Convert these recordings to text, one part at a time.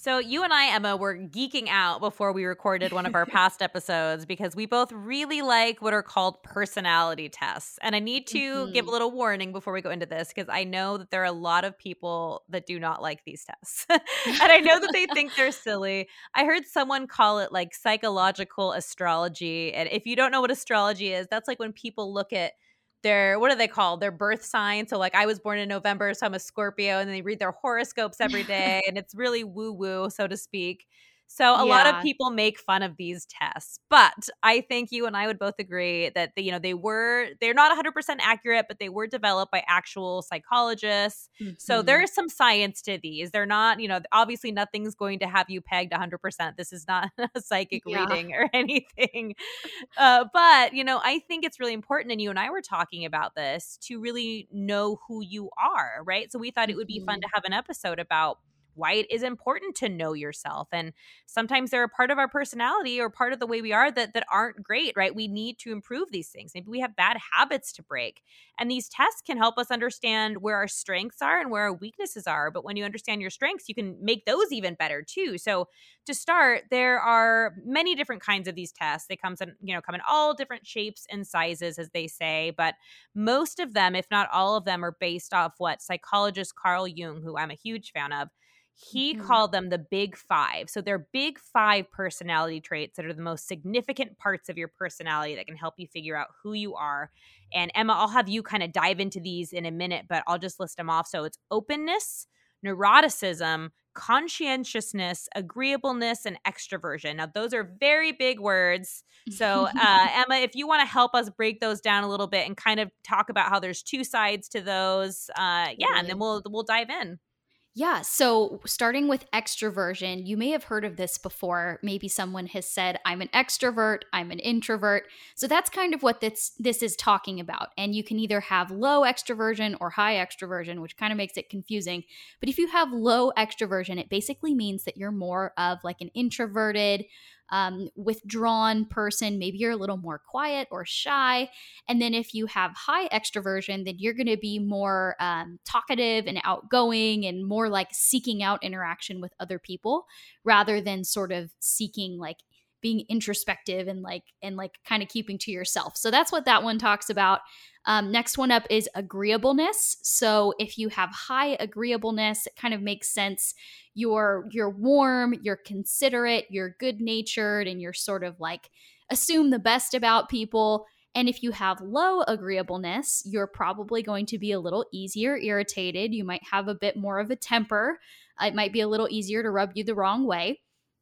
So, you and I, Emma, were geeking out before we recorded one of our past episodes because we both really like what are called personality tests. And I need to mm-hmm. give a little warning before we go into this because I know that there are a lot of people that do not like these tests. and I know that they think they're silly. I heard someone call it like psychological astrology. And if you don't know what astrology is, that's like when people look at their what are they called? Their birth sign so like i was born in november so i'm a scorpio and they read their horoscopes every day and it's really woo woo so to speak so a yeah. lot of people make fun of these tests, but I think you and I would both agree that the, you know they were they're not 100% accurate, but they were developed by actual psychologists. Mm-hmm. So there is some science to these. They're not, you know, obviously nothing's going to have you pegged 100%. This is not a psychic yeah. reading or anything. Uh, but, you know, I think it's really important and you and I were talking about this to really know who you are, right? So we thought it would be fun to mm-hmm. have an episode about why it is important to know yourself and sometimes they're a part of our personality or part of the way we are that that aren't great right? We need to improve these things. Maybe we have bad habits to break and these tests can help us understand where our strengths are and where our weaknesses are but when you understand your strengths you can make those even better too. So to start there are many different kinds of these tests. They come in you know come in all different shapes and sizes as they say but most of them if not all of them are based off what psychologist carl jung who i'm a huge fan of he mm-hmm. called them the big five. So they're big five personality traits that are the most significant parts of your personality that can help you figure out who you are. And Emma, I'll have you kind of dive into these in a minute, but I'll just list them off. So it's openness, neuroticism, conscientiousness, agreeableness, and extroversion. Now, those are very big words. So, uh, Emma, if you want to help us break those down a little bit and kind of talk about how there's two sides to those, uh, yeah, and then we'll we'll dive in. Yeah. So, starting with extroversion, you may have heard of this before. Maybe someone has said, I'm an extrovert, I'm an introvert. So, that's kind of what this, this is talking about. And you can either have low extroversion or high extroversion, which kind of makes it confusing. But if you have low extroversion, it basically means that you're more of like an introverted, um, withdrawn person, maybe you're a little more quiet or shy. And then if you have high extroversion, then you're going to be more um, talkative and outgoing and more like seeking out interaction with other people rather than sort of seeking like being introspective and like and like kind of keeping to yourself. So that's what that one talks about. Um, next one up is agreeableness. So if you have high agreeableness, it kind of makes sense. You're you're warm, you're considerate, you're good natured, and you're sort of like assume the best about people. And if you have low agreeableness, you're probably going to be a little easier irritated. You might have a bit more of a temper. It might be a little easier to rub you the wrong way.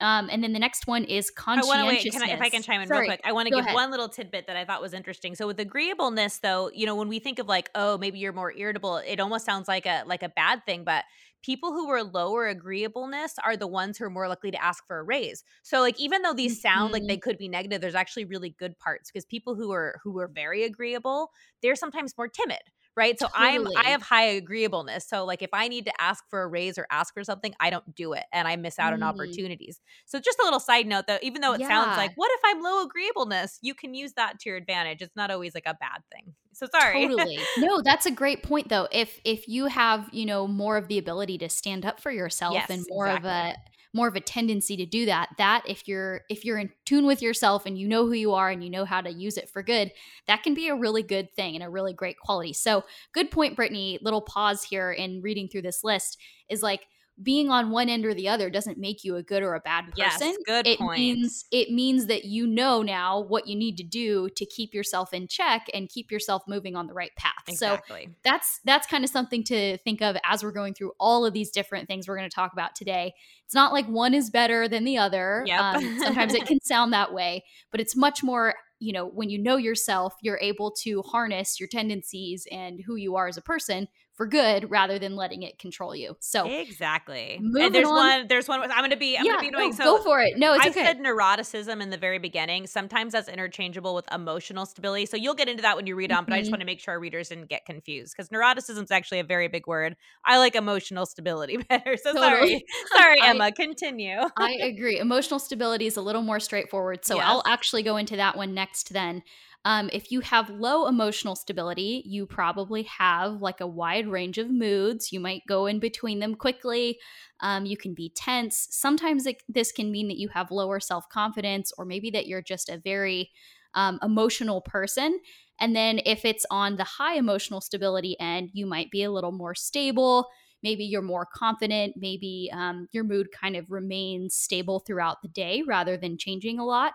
Um, and then the next one is conscientiousness. I, if I can chime in Sorry. real quick, I want to give ahead. one little tidbit that I thought was interesting. So with agreeableness, though, you know, when we think of like, oh, maybe you're more irritable, it almost sounds like a like a bad thing. But people who are lower agreeableness are the ones who are more likely to ask for a raise. So like even though these sound mm-hmm. like they mm-hmm. could be negative, there's actually really good parts because people who are who are very agreeable, they're sometimes more timid right? So totally. I'm I have high agreeableness. So like if I need to ask for a raise or ask for something, I don't do it and I miss out mm. on opportunities. So just a little side note though, even though it yeah. sounds like what if I'm low agreeableness, you can use that to your advantage. It's not always like a bad thing. So sorry. Totally. No, that's a great point though. If if you have, you know, more of the ability to stand up for yourself yes, and more exactly. of a more of a tendency to do that that if you're if you're in tune with yourself and you know who you are and you know how to use it for good that can be a really good thing and a really great quality. So good point brittany little pause here in reading through this list is like being on one end or the other doesn't make you a good or a bad person. Yes, good it point. Means, it means that you know now what you need to do to keep yourself in check and keep yourself moving on the right path. Exactly. So that's that's kind of something to think of as we're going through all of these different things we're going to talk about today. It's not like one is better than the other. Yep. Um, sometimes it can sound that way, but it's much more you know when you know yourself you're able to harness your tendencies and who you are as a person for good rather than letting it control you. So exactly. And there's on. one. There's one. I'm going to be. I'm yeah, going to be annoying. No, so go for it. No, it's I okay. said neuroticism in the very beginning. Sometimes that's interchangeable with emotional stability. So you'll get into that when you read on. But I just Mhm. want to make sure our readers didn't get confused because neuroticism is actually a very big word. I like emotional stability better. So Totally. sorry, sorry, I- Emma. Continue. I agree. Emotional stability is a little more straightforward. So I'll actually go into that one next then. Um, if you have low emotional stability, you probably have like a wide range of moods. You might go in between them quickly. Um, you can be tense. Sometimes it, this can mean that you have lower self confidence, or maybe that you're just a very um, emotional person. And then if it's on the high emotional stability end, you might be a little more stable maybe you're more confident maybe um, your mood kind of remains stable throughout the day rather than changing a lot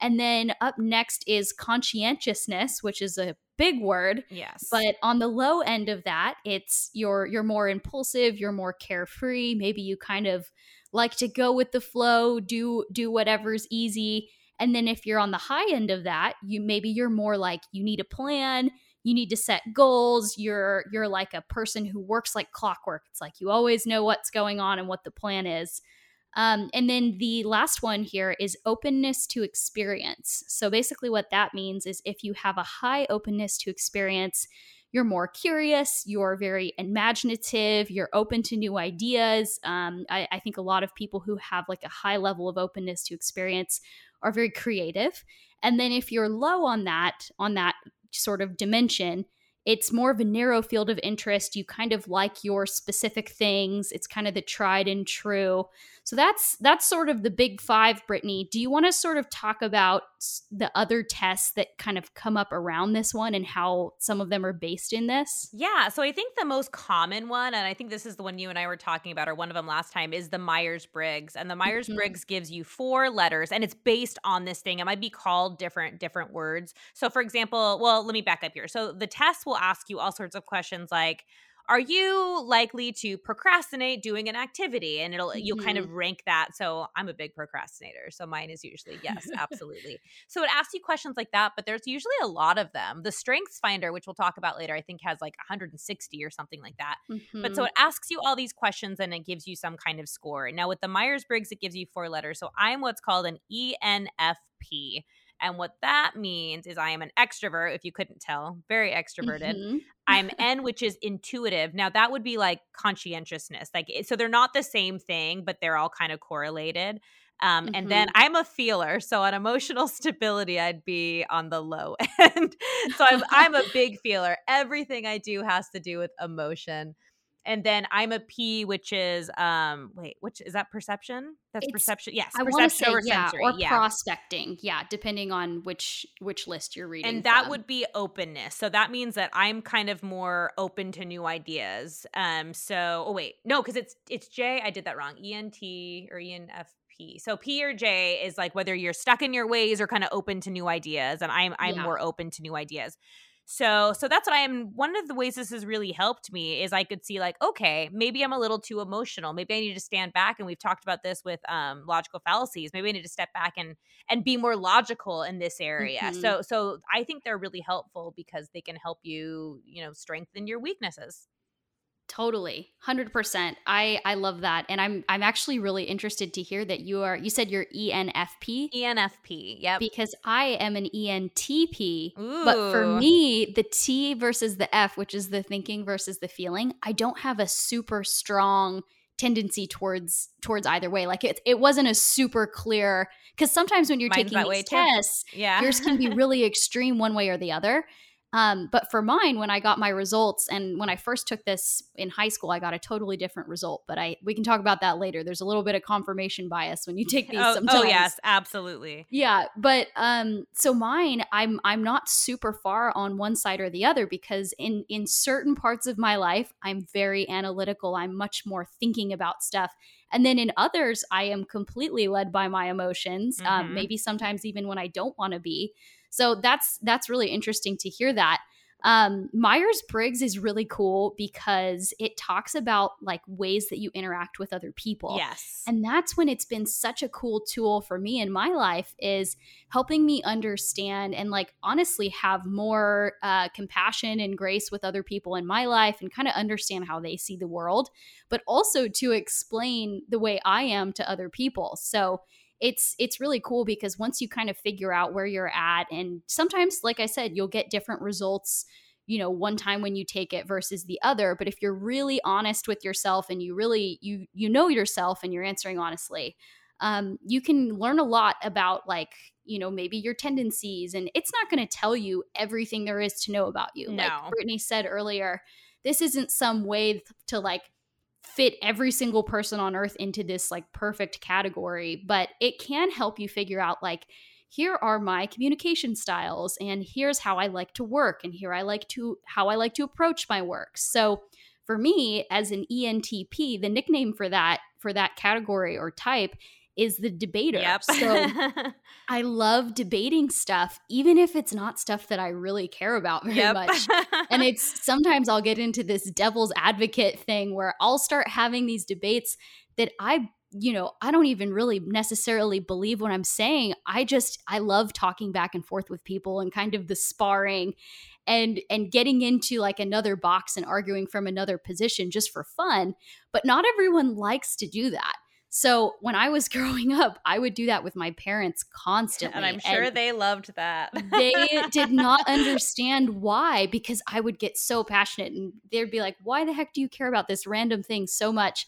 and then up next is conscientiousness which is a big word. Yes. but on the low end of that it's you're you're more impulsive you're more carefree. Maybe you kind of like to go with the flow do do whatever's easy. And then if you're on the high end of that you maybe you're more like you need a plan you need to set goals you're you're like a person who works like clockwork. It's like you always know what's going on and what the plan is um, and then the last one here is openness to experience. So basically what that means is if you have a high openness to experience you're more curious you're very imaginative you're open to new ideas. Um, I, I think a lot of people who have like a high level of openness to experience are very creative. And then if you're low on that on that sort of dimension it's more of a narrow field of interest you kind of like your specific things it's kind of the tried and true so that's that's sort of the big five brittany do you want to sort of talk about the other tests that kind of come up around this one and how some of them are based in this Yeah, so I think the most common one, and I think this is the one you and I were talking about, or one of them last time, is the Myers Briggs. And the mm-hmm. Myers Briggs gives you four letters, and it's based on this thing. It might be called different different words. So, for example, well, let me back up here. So the test will ask you all sorts of questions like. Are you likely to procrastinate doing an activity? And it'll you'll kind of rank that. So I'm a big procrastinator. So mine is usually yes, absolutely. So it asks you questions like that, but there's usually a lot of them. The Strengths Finder, which we'll talk about later, I think has like 160 or something like that. But so Mhm. it asks you all these questions and it gives you some kind of score. Now with the Myers Briggs, it gives you four letters. So I'm what's called an ENFP. And what that means is I am an extrovert, if you couldn't tell, very extroverted. Mhm. I'm N, which is intuitive. Now that would be like conscientiousness. Like so they're not the same thing, but they're all kind of correlated. Um, and then I'm a feeler, so on emotional stability, I'd be on the low end. so I'm I'm a big feeler. Everything I do has to do with emotion. And then I'm a P, which is um wait, which is that perception? That's It's- perception. Yes, I want to perception say over yeah, sensory. or yeah. prospecting, yeah, depending on which which list you're reading. and that from. would be openness so that means that i'm kind of more open to new ideas um so oh wait no because it's it's j i did that wrong ent or enfp so p or j is like whether you're stuck in your ways or kind of open to new ideas and i'm i'm Yeah. more open to new ideas so so that's what i am one of the ways this has really helped me is i could see like okay maybe i'm a little too emotional maybe i need to stand back and we've talked about this with um logical fallacies maybe i need to step back and and be more logical in this area. Mhm. So so I think they're really helpful because they can help you, you know, strengthen your weaknesses. Totally. 100%. I I love that. And I'm I'm actually really interested to hear that you are you said you're ENFP ENFP. Yep. because I am an ENTP. But for me, the T versus the F, which is the thinking versus the feeling, I don't have a super strong tendency towards towards either way. Like it it wasn't a super clear cuz sometimes when you're Mine's taking these too. tests, yeah. yours can be really extreme one way or the other. Um, but for mine, when I got my results, and when I first took this in high school, I got a totally different result. But I we can talk about that later. There's a little bit of confirmation bias when you take these. oh, sometimes. oh yes, absolutely. Yeah, but um so mine I'm I'm not super far on one side or the other because in in certain parts of my life I'm very analytical. I'm much more thinking about stuff. And then in others I am completely led by my emotions. Mhm. Um maybe sometimes even when I don't want to be. So that's that's really interesting to hear that. Um, Myers Briggs is really cool because it talks about like ways that you interact with other people. Yes. And that's when it's been such a cool tool for me in my life is helping me understand and like honestly have more uh, compassion and grace with other people in my life and kind of understand how they see the world, but also to explain the way I am to other people. So it's it's really cool because once you kind of figure out where you're at and sometimes like i said you'll get different results you know one time when you take it versus the other but if you're really honest with yourself and you really you you know yourself and you're answering honestly um, you can learn a lot about like you know maybe your tendencies and it's not going to tell you everything there is to know about you no. like brittany said earlier this isn't some way to like fit every single person on earth into this like perfect category, but it can help you figure out like here are my communication styles and here's how I like to work and here I like to how I like to approach my work. So for me as an ENTP, the nickname for that for that category or type is the debater. Yep. so I love debating stuff, even if it's not stuff that I really care about very yep. much. and it's sometimes I'll get into this devil's advocate thing where I'll start having these debates that I you know, I don't even really necessarily believe what I'm saying. I just I love talking back and forth with people and kind of the sparring and and getting into like another box and arguing from another position just for fun. But not everyone likes to do that. So when I was growing up, I would do that with my parents constantly. And I'm sure and they loved that. they did not understand why because I would get so passionate and they'd be like, why the heck do you care about this random thing so much?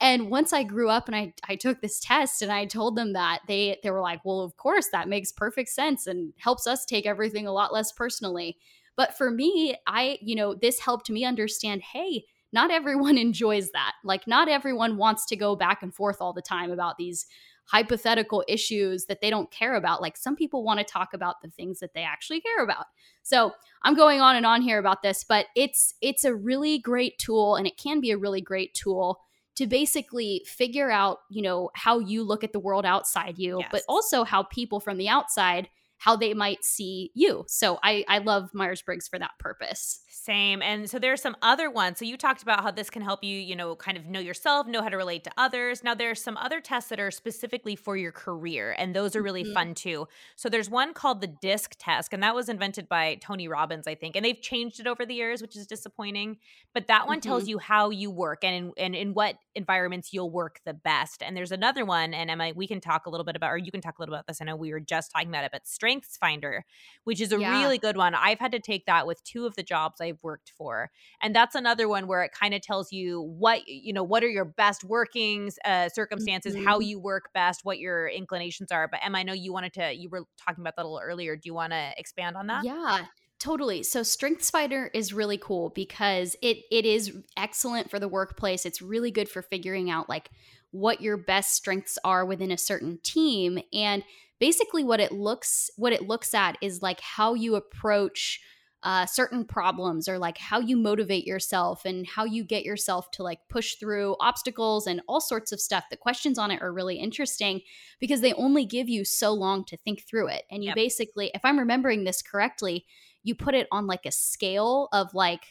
And once I grew up and I, I took this test and I told them that, they they were like, well, of course, that makes perfect sense and helps us take everything a lot less personally. But for me, I, you know, this helped me understand, hey, not everyone enjoys that. Like, not everyone wants to go back and forth all the time about these hypothetical issues that they don't care about. Like, some people want to talk about the things that they actually care about. So, I'm going on and on here about this, but it's it's a really great tool and it can be a really great tool to basically figure out, you know, how you look at the world outside you, yes. but also how people from the outside how they might see you. So I, I love Myers Briggs for that purpose. Same. And so there's some other ones. So you talked about how this can help you, you know, kind of know yourself, know how to relate to others. Now there's some other tests that are specifically for your career, and those are really mm-hmm. fun too. So there's one called the DISC test, and that was invented by Tony Robbins, I think. And they've changed it over the years, which is disappointing. But that one mm-hmm. tells you how you work and in, and in what environments you'll work the best. And there's another one, and Emma, we can talk a little bit about, or you can talk a little about this. I know we were just talking about it, but Strengths Finder, which is a yeah. really good one. I've had to take that with two of the jobs I've worked for. And that's another one where it kind of tells you what, you know, what are your best workings, uh, circumstances, mm-hmm. how you work best, what your inclinations are. But Emma, I know you wanted to, you were talking about that a little earlier. Do you want to expand on that? Yeah. Totally. So Strengths Finder is really cool because it it is excellent for the workplace. It's really good for figuring out like what your best strengths are within a certain team and basically what it looks what it looks at is like how you approach uh, certain problems or like how you motivate yourself and how you get yourself to like push through obstacles and all sorts of stuff. The questions on it are really interesting because they only give you so long to think through it. And you yep. basically, if I'm remembering this correctly, you put it on like a scale of like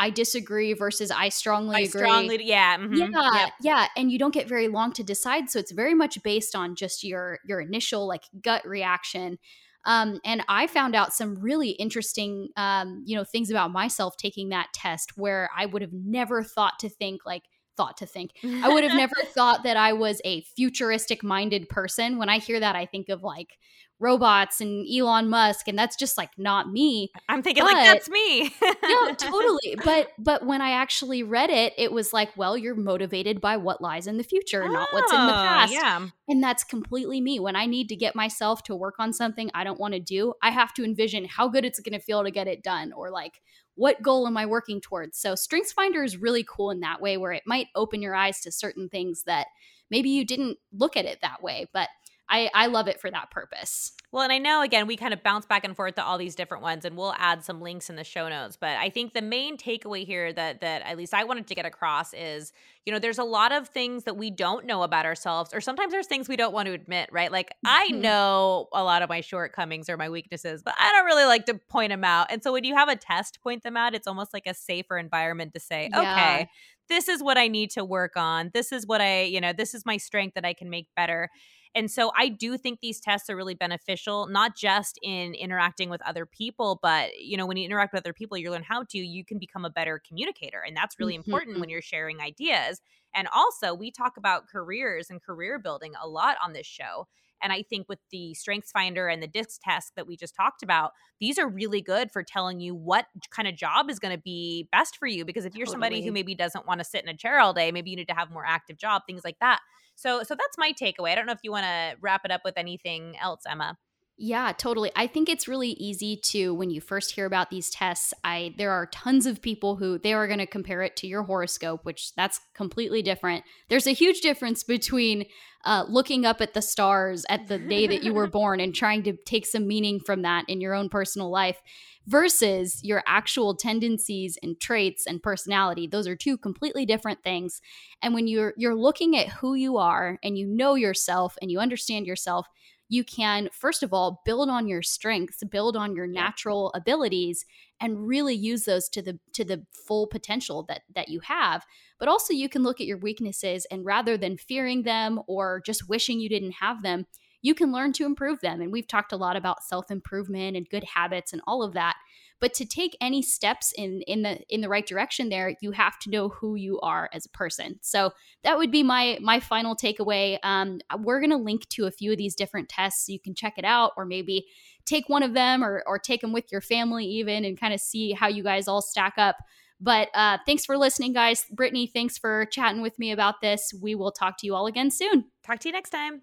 I disagree versus I strongly I agree. Strongly, yeah, mm-hmm, yeah, yep. yeah, and you don't get very long to decide, so it's very much based on just your your initial like gut reaction. Um, and I found out some really interesting, um, you know, things about myself taking that test where I would have never thought to think like thought to think. I would have never thought that I was a futuristic minded person. When I hear that, I think of like robots and Elon Musk and that's just like not me. I'm thinking but, like that's me. no, totally. But but when I actually read it, it was like, well, you're motivated by what lies in the future, oh, not what's in the oh, past. Yeah. And that's completely me. When I need to get myself to work on something I don't want to do, I have to envision how good it's going to feel to get it done or like what goal am I working towards? So Strengths Finder is really cool in that way where it might open your eyes to certain things that maybe you didn't look at it that way, but I, I love it for that purpose. Well, and I know again we kind of bounce back and forth to all these different ones, and we'll add some links in the show notes. But I think the main takeaway here that that at least I wanted to get across is, you know, there's a lot of things that we don't know about ourselves, or sometimes there's things we don't want to admit, right? Like I Mhm. know a lot of my shortcomings or my weaknesses, but I don't really like to point them out. And so when you have a test point them out, it's almost like a safer environment to say, Yeah. okay, this is what I need to work on. This is what I, you know, this is my strength that I can make better. And so I do think these tests are really beneficial, not just in interacting with other people, but you know, when you interact with other people, you learn how to, you can become a better communicator. And that's really important when mm-hmm. you're sharing ideas. And also, we talk about careers and career building a lot on this show. And I think with the Strengths Finder and the DISC test that we just talked about, these are really good for telling you what kind of job is going to be best for you. Because if you're somebody who maybe doesn't want to sit in a chair all day, maybe you need to have a more active job, things like that. So, so that's my takeaway. I don't know if you want to wrap it up with anything else, Emma. Yeah, totally. I think it's really easy to when you first hear about these tests, I there are tons of people who they are going to compare it to your horoscope, which that's completely different. There's a huge difference between uh, looking up at the stars at the day that you were born and trying to take some meaning from that in your own personal life versus your actual tendencies and traits and personality. Those are two completely different things. And when you're you're looking at who you are and you know yourself and you understand yourself, you can first of all build on your strengths build on your natural abilities and really use those to the to the full potential that that you have. But also you can look at your weaknesses and rather than fearing them or just wishing you didn't have them you can learn to improve them. And we've talked a lot about self improvement and good habits and all of that but to take any steps in in the in the right direction there you have to know who you are as a person. So that would be my my final takeaway. Um, we're going to link to a few of these different tests. So you can check it out or maybe take one of them or, or take them with your family even and kind of see how you guys all stack up. But uh, thanks for listening guys. Brittany thanks for chatting with me about this. We will talk to you all again soon. Talk to you next time.